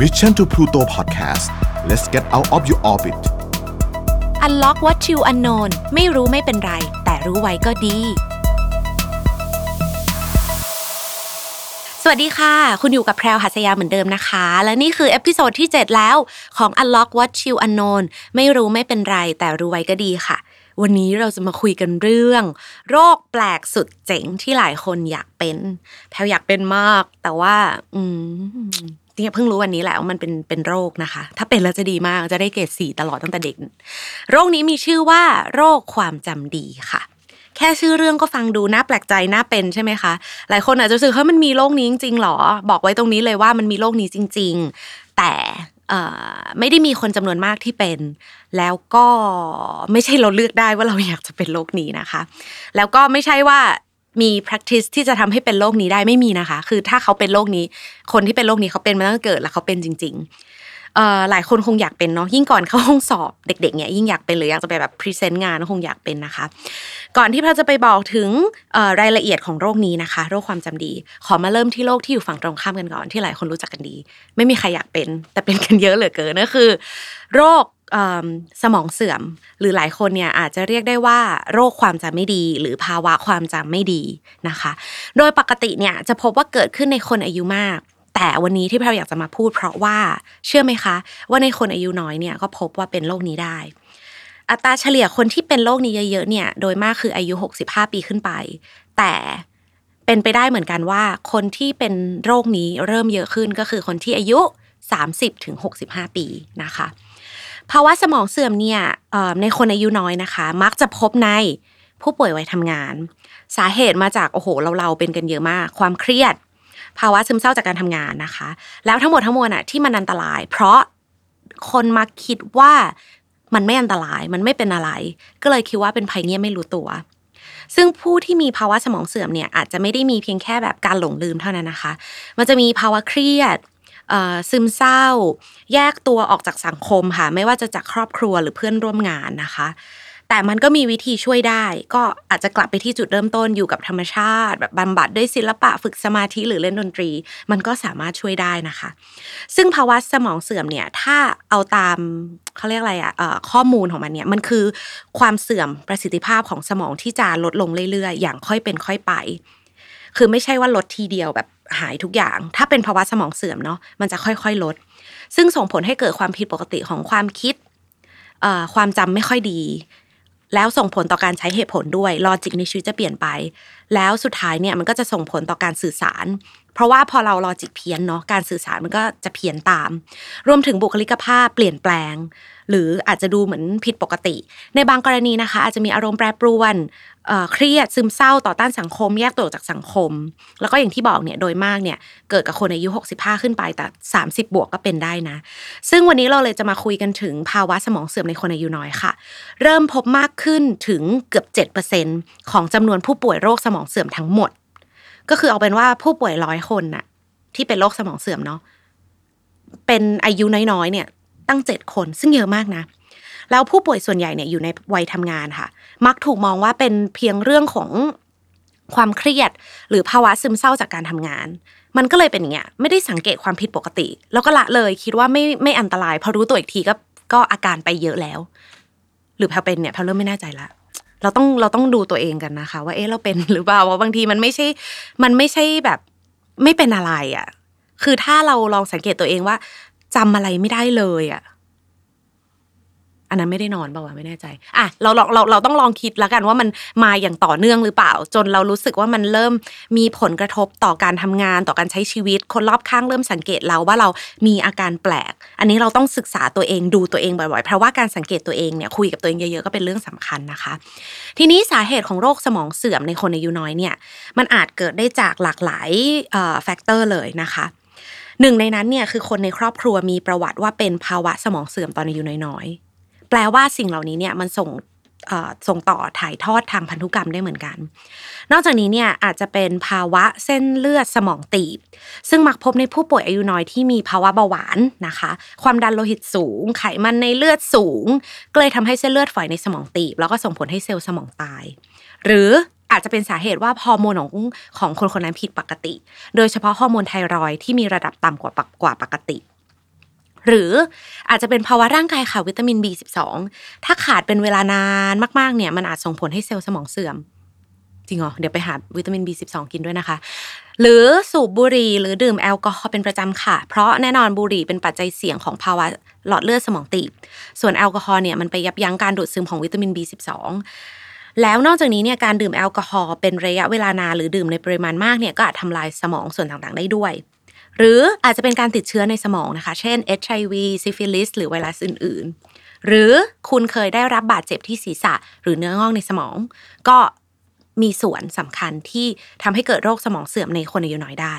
Mission to Pluto Podcast let's get out of your orbit Unlock what you unknown ไม่รู้ไม่เป็นไร แต่รู้ไว้ก็ดี สวัสดีค่ะ คุณอยู่กับแพรวหัสยาเหมือนเดิมนะคะ และนี่คือ episode ที่ 7 แล้วของ Unlock what you unknown ไม่รู้ไม่เป็นไร แต่รู้ไว้ก็ดีค่ะวันนี้เราจะมาคุยกันเรื่อง โรคแปลกสุดเจ๋งที่หลายคนอยากเป็น แพรวอยากเป็นมาก แต่ว่า อืม เนี่ยเพิ่งรู้วันนี้แหละว่ามันเป็นเป็นโรคนะคะ ถ้าเป็นแล้วจะดีมากจะได้เกรดสี่ตลอดตั้งแต่เด็ก โรคนี้มีชื่อว่า โรคความจำดีค่ะ แค่ชื่อเรื่องก็ฟังดูน่าแปลกใจน่าเป็นใช่ไหมคะ หลายคนอาจจะรู้สึกเฮ้ยมันมีโรคนี้จริงๆหรอ บอกไว้ตรงนี้เลยว่ามันมีโรคนี้จริง ๆ แต่ไม่ได้มีคนจำนวนมากที่เป็น แล้วก็ไม่ใช่เราเลือกได้ว่าเราอยากจะเป็นโรคนี้นะคะ แล้วก็ไม่ใช่ว่า มี practice ที่จะทำให้เป็นโรคนี้ได้ไม่มีนะคะ คือถ้าเขาเป็นโรคนี้ คนที่เป็นโรคนี้เขาเป็นมาตั้งแต่เกิดแล้วเขาเป็นจริงๆหลายคนคงอยากเป็นเนาะยิ่งก่อนเข้าห้องสอบเด็กๆเนี่ยยิ่งอยากเป็นหรืออยากจะไปแบบพรีเซนต์งานคงอยากเป็นนะคะ ก่อนที่เราจะไปบอกถึงรายละเอียดของโรคนี้นะคะ โรคความจำดี ขอมาเริ่มที่โรคที่อยู่ฝั่งตรงข้ามกันก่อนที่หลายคนรู้จักกันดี ไม่มีใครอยากเป็น แต่เป็นกันเยอะเหลือเกินนั่นคือ โรค สมองเสื่อม หรือหลายคนเนี่ยอาจจะเรียกได้ว่า โรคความจำไม่ดี หรือภาวะความจำไม่ดีนะคะ โดยปกติเนี่ยจะพบว่าเกิดขึ้นในคนอายุมาก แต่วันนี้ที่เราอยากจะมาพูด เพราะว่าเชื่อไหมคะ ว่าในคนอายุน้อยเนี่ยก็พบว่าเป็นโรคนี้ได้อัตราเฉลี่ยคนที่เป็นโรคนี้เยอะๆเนี่ย โดยมากคืออายุ 65 ปีขึ้นไป แต่เป็นไปได้เหมือนกันว่า คนที่เป็นโรคนี้เริ่มเยอะขึ้นก็คือคนที่อายุ 30ถึง65 ปีนะคะ ภาวะสมองเสื่อมเนี่ยในคนอายุน้อยนะคะ มักจะพบในผู้ป่วยวัยทำงาน สาเหตุมาจากโอ้โหเราเราเป็นกันเยอะมาก ความเครียด ภาวะซึมเศร้าจากการทำงานนะคะ แล้วทั้งหมดทั้งมวลอะที่มันอันตราย เพราะคนมาคิดว่ามันไม่อันตรายมันไม่เป็นอะไร ก็เลยคิดว่าเป็นภัยเงียบไม่รู้ตัว ซึ่งผู้ที่มีภาวะสมองเสื่อมเนี่ยอาจจะไม่ได้มีเพียงแค่แบบการหลงลืมเท่านั้นนะคะ มันจะมีภาวะเครียด ซึมเศร้า แยกตัวออกจากสังคมค่ะ ไม่ว่าจะจากครอบครัวหรือเพื่อนร่วมงานนะคะ แต่มันก็มีวิธีช่วยได้ ก็อาจจะกลับไปที่จุดเริ่มต้นอยู่กับธรรมชาติ แบบบำบัดด้วยศิลปะฝึกสมาธิหรือเล่นดนตรี มันก็สามารถช่วยได้นะคะ ซึ่งภาวะสมองเสื่อมเนี่ยถ้าเอาตามเขาเรียกอะไรอะข้อมูลของมันเนี่ยมันคือความเสื่อมประสิทธิภาพของสมองที่จะลดลงเรื่อยๆ อย่างค่อยเป็นค่อยไปคือไม่ใช่ว่าลดทีเดียวแบบ หายทุกอย่าง ถ้าเป็นภาวะสมองเสื่อมเนาะมันจะค่อยๆลด ซึ่งส่งผลให้เกิดความผิดปกติของความคิดความจำไม่ค่อยดี แล้วส่งผลต่อการใช้เหตุผลด้วย logic ในชีวิตจะเปลี่ยนไป แล้วสุดท้ายเนี่ยมันก็จะส่งผลต่อการสื่อสาร เพราะว่าพอเรา logic เพี้ยนเนาะการสื่อสารมันก็จะเพี้ยนตาม รวมถึงบุคลิกภาพเปลี่ยนแปลง หรืออาจจะดูเหมือนผิดปกติ ในบางกรณีนะคะ อาจจะมีอารมณ์แปรปรวนเครียดซึมเศร้าต่อต้านสังคม แยกตัวจากสังคม แล้วก็อย่างที่บอกเนี่ยโดยมากเนี่ยเกิดกับคนอายุ 65 ขึ้นไปแต่ 30 บวกก็เป็นได้นะ ซึ่งวันนี้เราเลยจะมาคุยกันถึงภาวะสมองเสื่อมในคนอายุน้อยค่ะ เริ่มพบมากขึ้นถึงเกือบ 7%ของจำนวนผู้ป่วยโรคสมองเสื่อมทั้งหมด ก็คือเอาเป็นว่าผู้ป่วยร้อยคนน่ะ ที่เป็นโรคสมองเสื่อมเนาะเป็นอายุน้อยๆเนี่ย ตั้งเจ็ดคนซึ่งเยอะมากนะแล้วผู้ป่วยส่วนใหญ่เนี่ยอยู่ในวัยทำงานค่ะ มักถูกมองว่าเป็นเพียงเรื่องของความเครียด หรือภาวะซึมเศร้าจากการทำงาน มันก็เลยเป็นอย่างเงี้ยไม่ได้สังเกตความผิดปกติ แล้วก็ละเลยคิดว่าไม่ไม่อันตรายพอรู้ตัวอีกทีก็ก็อาการไปเยอะแล้ว หรือแพลเป็นเนี่ยแพลเริ่มไม่แน่ใจละ เราต้องเราต้องดูตัวเองกันนะคะ ว่าเอ๊ะเราเป็นหรือเปล่าว่าบางทีมันไม่ใช่ มันไม่ใช่แบบไม่เป็นอะไรอะ คือถ้าเราลองสังเกตตัวเองว่าจำอะไรไม่ได้เลยอะ อันนั้นไม่ได้นอนเปล่าวะไม่แน่ใจอะเราเราเราเราต้องลองคิดแล้วกันว่ามันมาอย่างต่อเนื่องหรือเปล่า จนเรารู้สึกว่ามันเริ่มมีผลกระทบต่อการทำงานต่อการใช้ชีวิต คนรอบข้างเริ่มสังเกตเราว่าเรามีอาการแปลก อันนี้เราต้องศึกษาตัวเองดูตัวเองบ่อยๆเพราะว่าการสังเกตตัวเองเนี่ยคุยกับตัวเองเยอะๆก็เป็นเรื่องสำคัญนะคะ ทีนี้สาเหตุของโรคสมองเสื่อมในคนอายุน้อยเนี่ยมันอาจเกิดได้จากหลากหลายfactor เลยนะคะหนึ่งในนั้นเนี่ยคือคนในครอบครัวมีประวัติว่าเป็นภาวะสมองเสื่อมตอนอายุน้อย แปลว่าสิ่งเหล่านี้เนี่ยมันส่งส่งต่อถ่ายทอดทางพันธุกรรมได้เหมือนกัน นอกจากนี้เนี่ยอาจจะเป็นภาวะเส้นเลือดสมองตีบ ซึ่งมักพบในผู้ป่วยอายุน้อยที่มีภาวะเบาหวานนะคะ ความดันโลหิตสูง ไขมันในเลือดสูง ก็เลยทำให้เส้นเลือดฝอยในสมองตีบ แล้วก็ส่งผลให้เซลล์สมองตาย หรืออาจจะเป็นสาเหตุว่าฮอร์โมนของของคนคนนั้นผิดปกติ โดยเฉพาะฮอร์โมนไทรอยที่มีระดับต่ำกว่ากว่าปกติ หรืออาจจะเป็นภาวะร่างกายขาดวิตามิน B12 ถ้าขาดเป็นเวลานานมากๆเนี่ยมันอาจส่งผลให้เซลล์สมองเสื่อมจริงเหรอเดี๋ยวไปหาวิตามิน B12 กินด้วยนะคะ หรือสูบบุหรี่หรือดื่มแอลกอฮอล์เป็นประจำค่ะ เพราะแน่นอนบุหรี่เป็นปัจจัยเสี่ยงของภาวะหลอดเลือดสมองตีบ ส่วนแอลกอฮอล์เนี่ยมันไปยับยั้งการดูดซึมของวิตามิน B12 แล้วนอกจากนี้เนี่ยการดื่มแอลกอฮอล์เป็นระยะเวลานานหรือดื่มในปริมาณมากเนี่ยก็อาจทำลายสมองส่วนต่างๆได้ด้วย หรืออาจจะเป็นการติดเชื้อในสมองนะคะ เช่น HIV ซิฟิลิสหรือไวรัสอื่น ๆ หรือคุณเคยได้รับบาดเจ็บที่ศีรษะ หรือเนื้องอกในสมอง ก็มีส่วนสำคัญที่ทำให้เกิดโรคสมองเสื่อมในคนอายุน้อยได้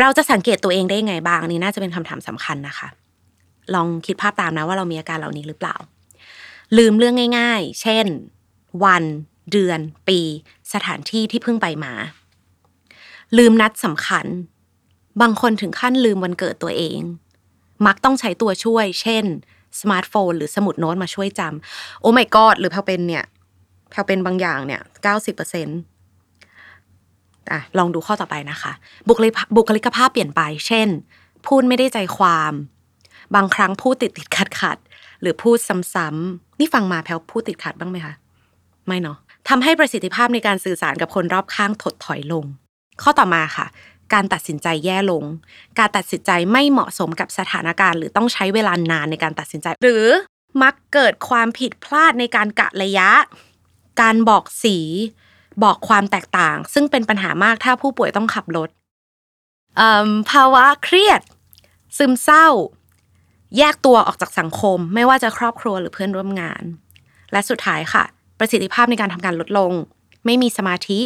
เราจะสังเกตตัวเองได้ยังไงบ้างนี่น่าจะเป็นคำถามสำคัญนะคะ ลองคิดภาพตามนะว่าเรามีอาการเหล่านี้หรือเปล่า ลืมเรื่องง่าย ๆ เช่น วัน เดือน ปี สถานที่ที่เพิ่งไปมา ลืมนัดสำคัญ บางคนถึงขั้นลืมวันเกิดตัวเอง มักต้องใช้ตัวช่วย เช่นสมาร์ทโฟนหรือสมุดโน้ตมาช่วยจำโอ้ my god หรือแพลวเป็นเนี่ยแพลวเป็นบางอย่างเนี่ยเก้าสิบเปอร์เซ็นต์อะลองดูข้อต่อไปนะคะ บุคลิกบุคลิกภาพเปลี่ยนไป เช่น พูดไม่ได้ใจความ บางครั้งพูดติดติดขัดขัดหรือพูดซ้ำๆนี่ฟังมาแพลพูดติดขัดบ้างไหมคะ ไม่เนาะทำให้ประสิทธิภาพในการสื่อสารกับคนรอบข้างถดถอยลง ข้อต่อมาค่ะ การตัดสินใจแย่ลง การตัดสินใจไม่เหมาะสมกับสถานการณ์ หรือต้องใช้เวลานานในการตัดสินใจ หรือมักเกิดความผิดพลาดในการกะระยะ การบอกสี บอกความแตกต่าง ซึ่งเป็นปัญหามากถ้าผู้ป่วยต้องขับรถภาวะเครียด ซึมเศร้า แยกตัวออกจากสังคม ไม่ว่าจะครอบครัวหรือเพื่อนร่วมงาน และสุดท้ายค่ะ ประสิทธิภาพในการทำงานลดลง ไม่มีสมาธิ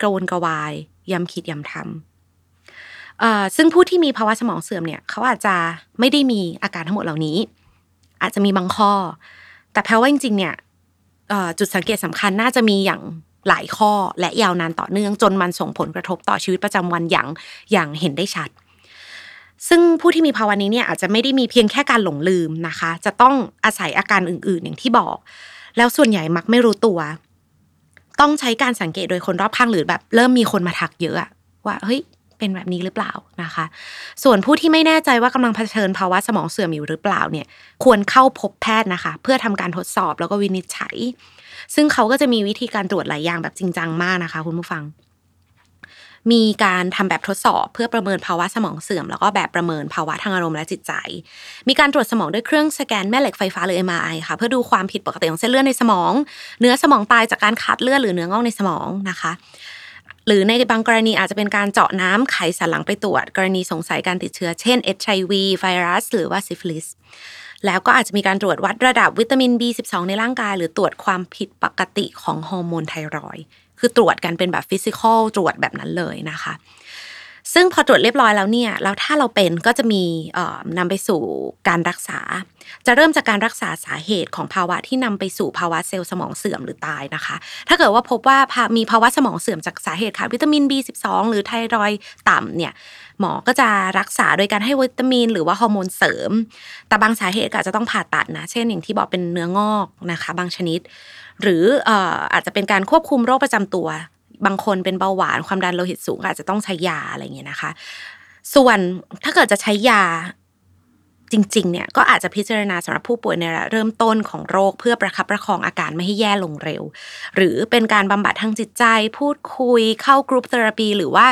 กระวนกระวาย ย้ำคิดย้ำทำ ซึ่งผู้ที่มีภาวะสมองเสื่อมเนี่ยเขาอาจจะไม่ได้มีอาการทั้งหมดเหล่านี้ อาจจะมีบางข้อ แต่แพลว่าจริงๆเนี่ยจุดสังเกตสำคัญน่าจะมีอย่างหลายข้อและยาวนานต่อเนื่องจนมันส่งผลกระทบต่อชีวิตประจำวันอย่างอย่างเห็นได้ชัด ซึ่งผู้ที่มีภาวะนี้เนี่ยอาจจะไม่ได้มีเพียงแค่การหลงลืมนะคะ จะต้องอาศัยอาการอื่น ๆ อย่างที่บอก แล้วส่วนใหญ่มักไม่รู้ตัว ต้องใช้การสังเกตโดยคนรอบข้างหรือแบบ เริ่มมีคนมาทักเยอะว่าเฮ้ย เป็นแบบนี้หรือเปล่านะคะ ส่วนผู้ที่ไม่แน่ใจว่ากำลังเผชิญภาวะสมองเสื่อมอยู่หรือเปล่าเนี่ยควรเข้าพบแพทย์นะคะ เพื่อทำการทดสอบแล้วก็วินิจฉัย ซึ่งเขาก็จะมีวิธีการตรวจหลายอย่างแบบจริงจังมากนะคะ คุณผู้ฟัง มีการทำแบบทดสอบเพื่อประเมินภาวะสมองเสื่อม แล้วก็แบบประเมินภาวะทางอารมณ์และจิตใจ มีการตรวจสมองด้วยเครื่องสแกนแม่เหล็กไฟฟ้าหรือ MRI ค่ะ เพื่อดูความผิดปกติของเส้นเลือดในสมอง เนื้อสมองตายจากการขาดเลือดหรือเนื้องอกในสมองนะคะ หรือในบางกรณีอาจจะเป็นการเจาะน้ำไขสันหลังไปตรวจ กรณีสงสัยการติดเชื้อ เช่น HIV ไวรัส หรือว่าซิฟิลิสแล้วก็อาจจะมีการตรวจวัดระดับวิตามิน B12 ในร่างกาย หรือตรวจความผิดปกติของฮอร์โมนไทรอยด์คือตรวจกันเป็นแบบ physical ตรวจแบบนั้นเลยนะคะ ซึ่งพอตรวจเรียบร้อยแล้วเนี่ยแล้วถ้าเราเป็นก็จะมีนำไปสู่การรักษา จะเริ่มจากการรักษาสาเหตุของภาวะที่นำไปสู่ภาวะเซลล์สมองเสื่อมหรือตายนะคะ ถ้าเกิดว่าพบว่ามีภาวะสมองเสื่อมจากสาเหตุขาดวิตามิน B12 หรือไทรอยด์ต่ำเนี่ยหมอก็จะรักษาโดยการให้วิตามิน หรือว่าฮอร์โมนเสริม แต่บางสาเหตุอาจจะต้องผ่าตัดนะ เช่นอย่างที่บอกเป็นเนื้องอกนะคะ บางชนิด หรืออาจจะเป็นการควบคุมโรคประจำตัว บางคนเป็นเบาหวานความดันโลหิตสูงอาจจะต้องใช้ยาอะไรเงี้ยนะคะ ส่วนถ้าเกิดจะใช้ยาจริงๆเนี่ยก็อาจจะพิจารณาสำหรับผู้ป่วยในระเริ่มต้นของโรคเพื่อประคับประคองอาการไม่ให้แย่ลงเร็ว หรือเป็นการบำบัดทางจิตใจ พูดคุยเข้า group therapy หรือว่า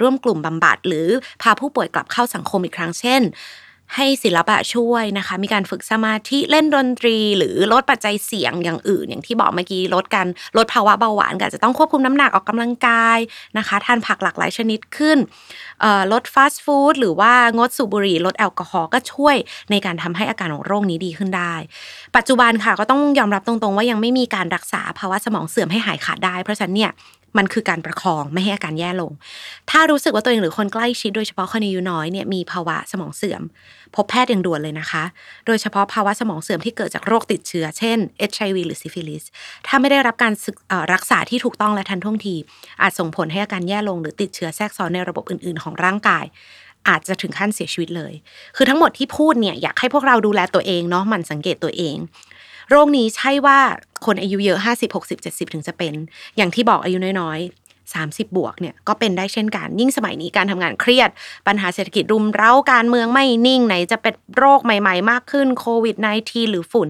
ร่วมกลุ่มบำบัด หรือพาผู้ป่วยกลับเข้าสังคมอีกครั้งเช่น ให้ศิลปะช่วยนะคะ มีการฝึกสมาธิเล่นดนตรี หรือลดปัจจัยเสี่ยงอย่างอื่น อย่างที่บอกเมื่อกี้ลดการลดภาวะเบาหวานก็จะต้องควบคุมน้ำหนักออกกำลังกายนะคะทานผักหลากหลายชนิดขึ้นลดฟาสต์ฟู้ดหรือว่างดสูบบุหรี่ลดแอลกอฮอล์ก็ช่วยในการทำให้อาการของโรคนี้ดีขึ้นได้ ปัจจุบันค่ะก็ต้องยอมรับตรงๆ ว่ายังไม่มีการรักษาภาวะสมองเสื่อมให้หายขาดได้ เพราะฉะนั้นเนี่ย มันคือการประคองไม่ให้อาการแย่ลง ถ้ารู้สึกว่าตัวเองหรือคนใกล้ชิดโดยเฉพาะคนอายุน้อยเนี่ยมีภาวะสมองเสื่อม พบแพทย์อย่างด่วนเลยนะคะ โดยเฉพาะภาวะสมองเสื่อมที่เกิดจากโรคติดเชื้อ เช่น HIV หรือซิฟิลิส ถ้าไม่ได้รับการรักษาที่ถูกต้องและทันท่วงที อาจส่งผลให้อาการแย่ลง หรือติดเชื้อแทรกซ้อนในระบบอื่น ๆ ของร่างกายอาจจะถึงขั้นเสียชีวิตเลย คือทั้งหมดที่พูดเนี่ยอยากให้พวกเราดูแลตัวเองเนาะมันสังเกตตัวเอง โรคนี้ใช่ว่าคนอายุเยอะ 50 60 70 ถึงจะเป็น อย่างที่บอกอายุน้อย30 บวกเนี่ยก็เป็นได้เช่นกัน ยิ่งสมัยนี้การทำงานเครียด ปัญหาเศรษฐกิจรุมเร้าการเมืองไม่นิ่งไหนจะเป็นโรคใหม่ๆ มากขึ้นโควิด -19 หรือฝุ่น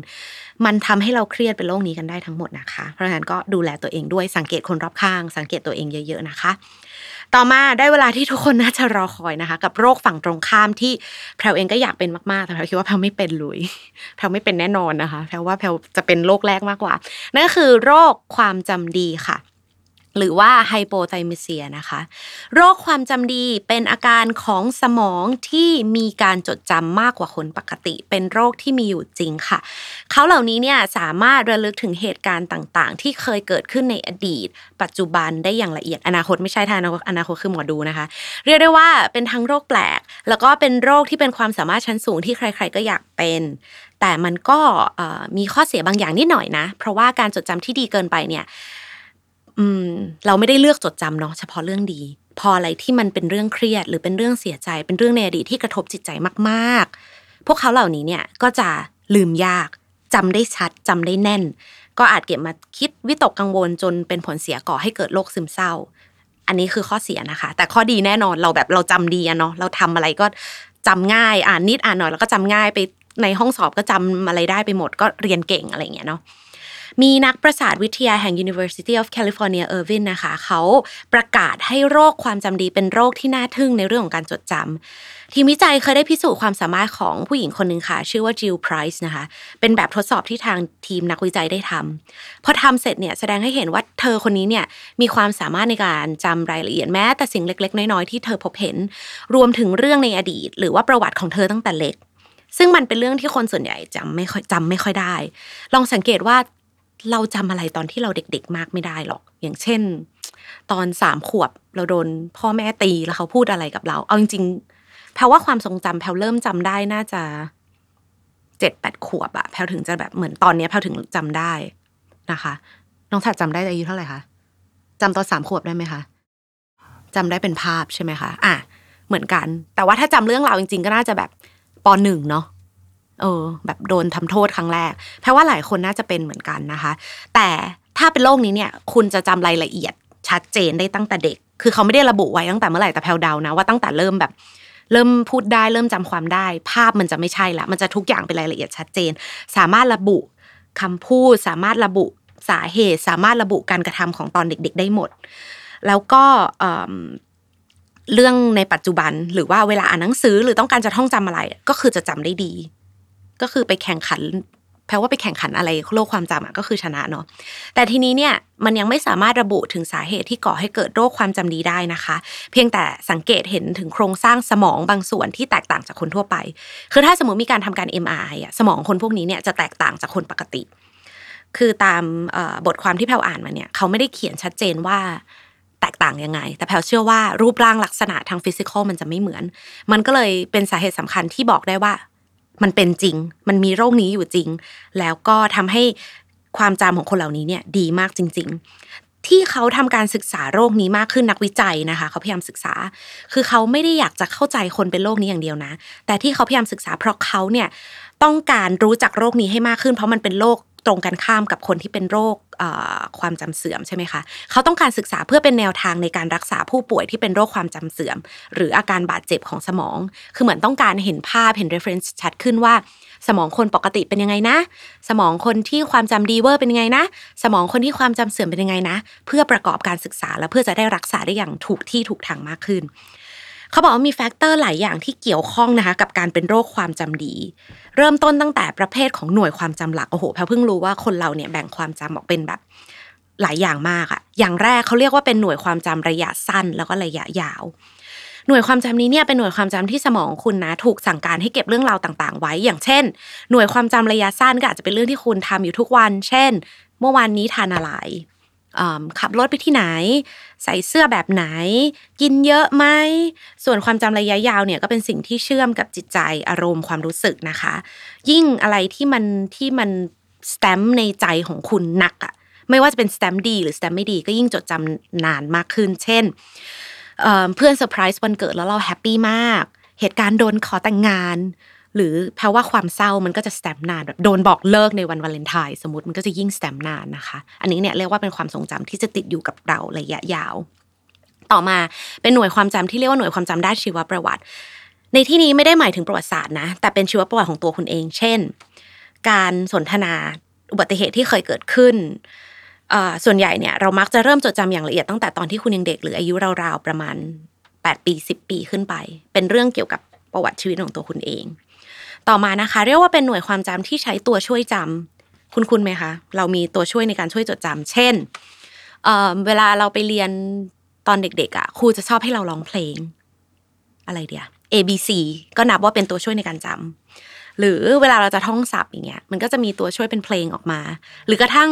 มันทำให้เราเครียดเป็นโรคนี้กันได้ทั้งหมดนะคะ เพราะฉะนั้นก็ดูแลตัวเองด้วยสังเกตคนรอบข้าง สังเกตตัวเองเยอะ ๆนะคะ ต่อมาได้เวลาที่ทุกคนน่าจะรอคอยนะคะ กับโรคฝั่งตรงข้ามที่แพลวเองก็อยากเป็นมากๆแต่แพลวคิดว่าแพลวไม่เป็นเลยแพลวไม่เป็นแน่นอนนะคะแพลวว่าแพลวจะเป็นโรคแรกมากกว่านั่นก็คือโรคความจำดีค่ะ หรือว่า hyperthymesia นะคะ โรคความจำดีเป็นอาการของสมองที่มีการจดจำมากกว่าคนปกติ เป็นโรคที่มีอยู่จริงค่ะ เขาเหล่านี้เนี่ยสามารถระลึกถึงเหตุการณ์ต่างๆ ที่เคยเกิดขึ้นในอดีต ปัจจุบันได้อย่างละเอียดอนาคตไม่ใช่ทางอนาคตอนาคตคือหมอดูนะคะ เรียกได้ว่าเป็นทั้งโรคแปลก แล้วก็เป็นโรคที่เป็นความสามารถชั้นสูงที่ใคร ๆ ก็อยากเป็นแต่มันก็มีข้อเสียบางอย่างนิดหน่อยนะ เพราะว่าการจดจำที่ดีเกินไปเนี่ย อืม เราไม่ได้เลือกจดจำเนาะเฉพาะเรื่องดี พออะไรที่มันเป็นเรื่องเครียด หรือเป็นเรื่องเสียใจ เป็นเรื่องในอดีตที่กระทบจิตใจมากๆ พวกเขาเหล่านี้เนี่ยก็จะลืมยากจำได้ชัดจำได้แน่น ก็อาจเก็บมาคิดวิตกกังวลจนเป็นผลเสียก่อให้เกิดโรคซึมเศร้า อันนี้คือข้อเสียนะคะ แต่ข้อดีแน่นอนเราแบบเราจำดีอะเนาะเราทำอะไรก็จำง่ายอ่านนิดอ่านหน่อยแล้วก็จำง่ายไปในห้องสอบก็จำอะไรได้ไปหมดก็เรียนเก่งอะไรอย่างเงี้ยเนาะ มีนักประสาทวิทยาแห่ง University of California Irvine นะคะ เขาประกาศให้โรคความจำดีเป็นโรคที่น่าทึ่งในเรื่องของการจดจำทีมวิจัยเคยได้พิสูจน์ความสามารถของผู้หญิงคนหนึ่งค่ะ ชื่อว่าจิลไพรส์นะคะ เป็นแบบทดสอบที่ทางทีมนักวิจัยได้ทำพอทำเสร็จเนี่ยแสดงให้เห็นว่าเธอคนนี้เนี่ยมีความสามารถในการจำรายละเอียดแม้แต่สิ่งเล็ก ๆ น้อยๆที่เธอพบเห็น รวมถึงเรื่องในอดีต หรือว่าประวัติของเธอตั้งแต่เล็กซึ่งมันเป็นเรื่องที่คนส่วนใหญ่จำไม่ค่อยจำไม่ค่อยได้ ลองสังเกตว่า เราจำอะไรตอนที่เราเด็ก ๆ มากไม่ได้หรอก อย่างเช่น ตอนสามขวบเราโดนพ่อแม่ตีแล้วเขาพูดอะไรกับเรา เอาจริงๆแพลว่าความทรงจำแพลเริ่มจำได้น่าจะเจ็ดแปดขวบอะแพลถึงจะแบบเหมือนตอนเนี้ยแพลถึงจำได้นะคะ น้องถัดจำได้อายุเท่าไหร่คะจำตอนสามขวบได้ไหมคะจำได้เป็นภาพใช่ไหมคะ อะ เหมือนกัน แต่ว่าถ้าจำเรื่องราวจริง ๆ ก็น่าจะแบบปหนึ่งเนาะ เออ แบบโดนทำโทษครั้งแรกแปลว่าหลายคนน่าจะเป็นเหมือนกันนะคะ แต่ถ้าเป็นโรคนี้เนี่ย คุณจะจำรายละเอียดชัดเจนได้ตั้งแต่เด็ก คือเขาไม่ได้ระบุไว้ตั้งแต่เมื่อไหร่แต่แพลวเดานะว่าตั้งแต่เริ่มแบบ เริ่มพูดได้เริ่มจำความได้ ภาพมันจะไม่ใช่ละมันจะทุกอย่างเป็นรายละเอียดชัดเจน สามารถระบุคำพูด สามารถระบุสาเหตุ สามารถระบุการกระทำของตอนเด็ก ๆ ได้หมด แล้วก็เรื่องในปัจจุบันหรือว่าเวลาอ่านหนังสือหรือต้องการจะท่องจำอะไรก็คือจะจำได้ดี ก็คือไปแข่งขันแปลว่าไปแข่งขันอะไรโลกความจำก็คือชนะเนาะแต่ทีนี้เนี่ยมันยังไม่สามารถระบุถึงสาเหตุที่ก่อให้เกิดโรคความจำดีได้นะคะ เพียงแต่สังเกตเห็นถึงโครงสร้างสมองบางส่วนที่แตกต่างจากคนทั่วไป คือถ้าสมมติมีการทำการ MRI อะสมองคนพวกนี้เนี่ยจะแตกต่างจากคนปกติ คือตามบทความที่แพลวอ่านมาเนี่ยเขาไม่ได้เขียนชัดเจนว่าแตกต่างยังไง แต่แพลเชื่อว่ารูปร่างลักษณะทางฟิสิกอลมันจะไม่เหมือน มันก็เลยเป็นสาเหตุสำคัญที่บอกได้ว่า มันเป็นจริง มันมีโรคนี้อยู่จริง แล้วก็ทำให้ความจำของคนเหล่านี้เนี่ยดีมากจริง ๆ ที่เขาทำการศึกษาโรคนี้มากขึ้นนักวิจัยนะคะ เขาพยายามศึกษา คือเขาไม่ได้อยากจะเข้าใจคนเป็นโรคนี้อย่างเดียวนะ แต่ที่เขาพยายามศึกษาเพราะเขาเนี่ยต้องการรู้จักโรคนี้ให้มากขึ้น เพราะมันเป็นโรค ตรงกันข้ามกับคนที่เป็นโรคความจำเสื่อมใช่ไหมคะเขาต้องการศึกษาเพื่อเป็นแนวทางในการรักษาผู้ป่วยที่เป็นโรคความจำเสื่อม หรืออาการบาดเจ็บของสมอง คือเหมือนต้องการเห็นภาพเห็น reference ชัดขึ้นว่า สมองคนปกติเป็นยังไงนะ สมองคนที่ความจำดีเวอร์เป็นยังไงนะ สมองคนที่ความจำเสื่อมเป็นยังไงนะ เพื่อประกอบการศึกษาและเพื่อจะได้รักษาได้อย่างถูกที่ถูกทางมากขึ้น เขาบอกว่ามี factor หลายอย่างที่เกี่ยวข้องนะคะ กับการเป็นโรคความจำดี เริ่มต้นตั้งแต่ประเภทของหน่วยความจำหลักโอ้โหแพลวเพิ่งรู้ว่าคนเราเนี่ยแบ่งความจำออกเป็นแบบหลายอย่างมากอะอย่างแรกเขาเรียกว่าเป็นหน่วยความจำระยะสั้นแล้วก็ระยะยาว หน่วยความจำนี้เนี่ยเป็นหน่วยความจำที่สมองคุณนะ ถูกสั่งการให้เก็บเรื่องราวต่างๆ ไว้ อย่างเช่น หน่วยความจำระยะสั้นก็อาจจะเป็นเรื่องที่คุณทำอยู่ทุกวัน เช่น เมื่อวานนี้ทานอะไร ขับรถไปที่ไหน ใส่เสื้อแบบไหน กินเยอะไหมส่วนความจำระยะยาวเนี่ยก็เป็นสิ่งที่เชื่อมกับจิตใจอารมณ์ความรู้สึกนะคะ ยิ่งอะไรที่มันที่มันสแตมป์ในใจของคุณหนักอะไม่ว่าจะเป็นสแตมป์ดี หรือสแตมป์ไม่ดี ก็ยิ่งจดจำนานมากขึ้น เช่นเพื่อนเซอร์ไพรส์วันเกิดแล้วเรา happy มาก เหตุการณ์โดนขอแต่งงาน หรือแปลว่าความเศร้ามันก็จะสแตมนานแบบโดนบอกเลิกในวันวาเลนไทน์สมมติมันก็จะยิ่งสแตมนานนะคะ อันนี้เนี่ยเรียกว่าเป็นความทรงจำที่จะติดอยู่กับเราระยะยาว ต่อมาเป็นหน่วยความจำที่เรียกว่าหน่วยความจำด้านชีวประวัติ ในที่นี้ไม่ได้หมายถึงประวัติศาสตร์นะ แต่เป็นชีวประวัติของตัวคุณเอง เช่น การสนทนาอุบัติเหตุที่เคยเกิดขึ้นส่วนใหญ่เนี่ยเรามักจะเริ่มจดจำอย่างละเอียดตั้งแต่ตอนที่คุณยังเด็กหรืออายุราวๆประมาณ8ปี10 ปีขึ้นไป เป็นเรื่องเกี่ยวกับประวัติชีวิตของตัวคุณเอง ต่อมานะคะ เรียกว่าเป็นหน่วยความจำที่ใช้ตัวช่วยจำคุณคุณไหมคะ เรามีตัวช่วยในการช่วยจดจำเช่นเเวลาเราไปเรียนตอนเด็กๆอะครูจะชอบให้เราร้องเพลง อะไรเดีย A B C ก็นับว่าเป็นตัวช่วยในการจำหรือเวลาเราจะท่องศัพท์อย่างเงี้ยมันก็จะมีตัวช่วยเป็นเพลงออกมา หรือกระทั่ง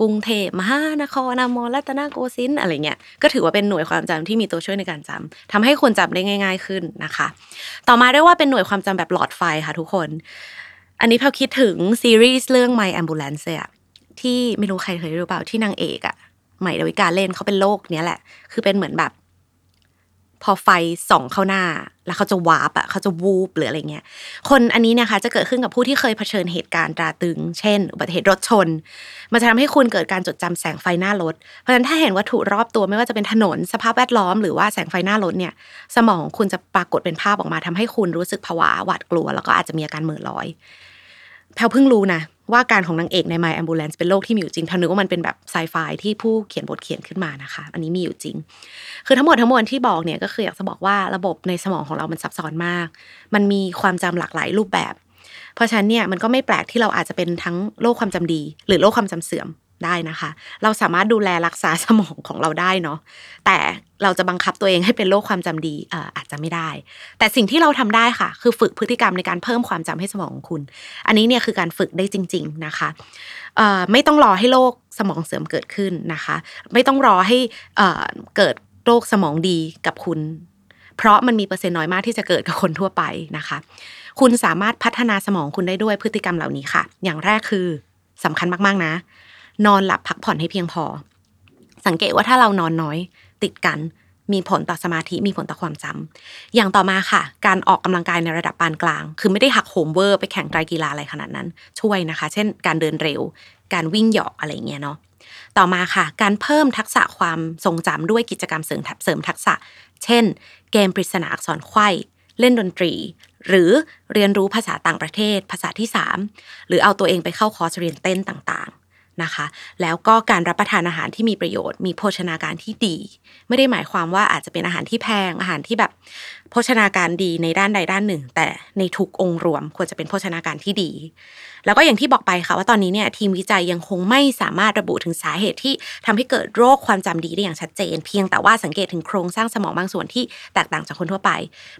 กรุงเทพมหานครนามรัตนโกสินทร์อะไรเงี้ยก็ถือว่าเป็นหน่วยความจำที่มีตัวช่วยในการจำทำให้คนจำได้ง่าย ๆขึ้นนะคะ ต่อมาเรียกว่าเป็นหน่วยความจำแบบหลอดไฟค่ะทุกคน อันนี้พอคิดถึงซีรีส์เรื่อง My Ambulance อะที่ไม่รู้ใครเคยรู้เปล่าที่นางเอกอะใหม่ดาวิกาเล่นเขาเป็นโรคเนี้ยแหละ คือเป็นเหมือนแบบ พอไฟส่องเข้าหน้า แล้วเขาจะวาร์ปอะเขาจะวูบหรืออะไรเงี้ย คนอันนี้นะคะจะเกิดขึ้นกับผู้ที่เคยเผชิญเหตุการณ์ตราตึง เช่น อุบัติเหตุรถชน มันจะทำให้คุณเกิดการจดจำแสงไฟหน้ารถ เพราะฉะนั้นถ้าเห็นวัตถุรอบตัวไม่ว่าจะเป็นถนนสภาพแวดล้อมหรือว่าแสงไฟหน้ารถเนี่ย สมองคุณจะปรากฏเป็นภาพออกมาทำให้คุณรู้สึกผวาหวาดกลัว แล้วก็อาจจะมีอาการเหม่อลอยแพลเพิ่งรู้นะ ว่าการของนางเอกใน My Ambulance เป็นโลกที่มีอยู่จริงเท่านึกว่ามันเป็นแบบไซไฟที่ผู้เขียนบทเขียนขึ้นมานะคะ อันนี้มีอยู่จริง คือทั้งหมดทั้งมวลที่บอกเนี่ยก็คืออยากจะบอกว่าระบบในสมองของเรามันซับซ้อนมาก มันมีความจำหลากหลายรูปแบบ เพราะฉะนั้นเนี่ยมันก็ไม่แปลกที่เราอาจจะเป็นทั้งโรคความจำดี หรือโรคความจำเสื่อม ได้นะคะ เราสามารถดูแลรักษาสมองของเราได้เนาะแต่เราจะบังคับตัวเองให้เป็นโรคความจำดีอาจจะไม่ได้ แต่สิ่งที่เราทำได้ค่ะ คือฝึกพฤติกรรมในการเพิ่มความจำให้สมองของคุณ อันนี้เนี่ยคือการฝึกได้จริง ๆนะคะไม่ต้องรอให้โรคสมองเสื่อมเกิดขึ้นนะคะ ไม่ต้องรอให้เอ่อเกิดโรคสมองดีกับคุณ เพราะมันมีเปอร์เซ็นต์น้อยมากที่จะเกิดกับคนทั่วไปนะคะ คุณสามารถพัฒนาสมองคุณได้ด้วยพฤติกรรมเหล่านี้ค่ะ อย่างแรกคือสำคัญมากๆนะ นอนหลับพักผ่อนให้เพียงพอ สังเกตว่าถ้าเรานอนน้อยติดกัน มีผลต่อสมาธิมีผลต่อความจำอย่างต่อมาค่ะ การออกกำลังกายในระดับปานกลาง คือไม่ได้หักโหมเวอร์ไปแข่งไตรกีฬาอะไรขนาดนั้น ช่วยนะคะ เช่น การเดินเร็ว การวิ่งเหยาะอะไรเงี้ยเนาะต่อมาค่ะ การเพิ่มทักษะความทรงจำด้วยกิจกรรมเสริมเสริมทักษะ เช่น เกมปริศนาอักษรไข้เล่นดนตรี หรือเรียนรู้ภาษาต่างประเทศ ภาษาที่ 3 หรือเอาตัวเองไปเข้าคอร์สเรียนเต้นต่าง นะคะ แล้วก็การรับประทานอาหารที่มีประโยชน์ มีโภชนาการที่ดี ไม่ได้หมายความว่าอาจจะเป็นอาหารที่แพงอาหารที่แบบโภชนาการดีในด้านใดด้านหนึ่ง แต่ในทุกองค์รวมควรจะเป็นโภชนาการที่ดี แล้วก็อย่างที่บอกไปค่ะว่าตอนนี้เนี่ยทีมวิจัยยังคงไม่สามารถระบุถึงสาเหตุที่ทำให้เกิดโรคความจำดีได้อย่างชัดเจน เพียงแต่ว่าสังเกตถึงโครงสร้างสมองบางส่วนที่แตกต่างจากคนทั่วไป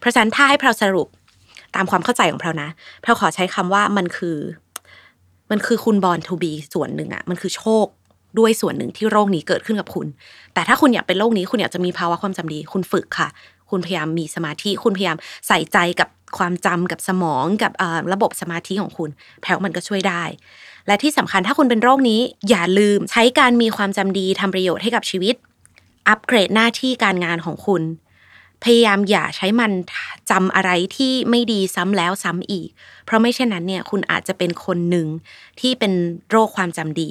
เพราะฉะนั้นถ้าให้เราสรุปตามความเข้าใจของเรานะเราขอใช้คำว่ามันคือ มันคือคุณบอลทูบีส่วนหนึ่งอะมันคือโชคด้วยส่วนหนึ่งที่โรคนี้เกิดขึ้นกับคุณ แต่ถ้าคุณอยากเป็นโรคนี้ คุณอยากจะมีภาวะความจำดี คุณฝึกค่ะ คุณพยายามมีสมาธิ คุณพยายามใส่ใจกับความจำกับสมองกับระบบสมาธิของคุณแพ้มันก็ช่วยได้ และที่สำคัญถ้าคุณเป็นโรคนี้ อย่าลืมใช้การมีความจำดีทำประโยชน์ให้กับชีวิต อัปเกรดหน้าที่การงานของคุณ พยายามอย่าใช้มันจำอะไรที่ไม่ดีซ้ำแล้วซ้ำอีก เพราะไม่เช่นนั้นเนี่ยคุณอาจจะเป็นคนหนึ่งที่เป็นโรคความจำดี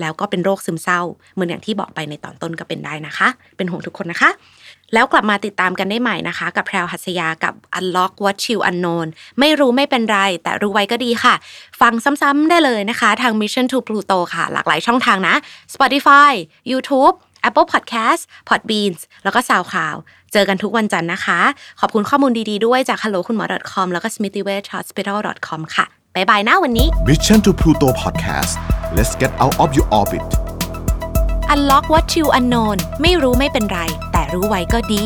แล้วก็เป็นโรคซึมเศร้า เหมือนอย่างที่บอกไปในตอนต้นก็เป็นได้นะคะ เป็นห่วงทุกคนนะคะ แล้วกลับมาติดตามกันได้ใหม่นะคะ กับแพรวหัสยากับ Unlock What You Unknown ไม่รู้ไม่เป็นไร แต่รู้ไว้ก็ดีค่ะ ฟังซ้ำๆได้เลยนะคะ ทาง Mission to Pluto ค่ะ หลากหลายช่องทางนะ Spotify YouTube Apple Podcast Podbeans แล้วก็ SoundCloud เจอกันทุกวันจันทร์นะคะ ขอบคุณข้อมูลดีๆด้วยจาก hello คุณหมอ .com แล้วก็ smithyWest Hospital com ค่ะบายบายนะวันนี้ Mission to Pluto Podcast let's get out of your orbit Unlock what you unknown ไม่รู้ไม่เป็นไร แต่รู้ไว้ก็ดี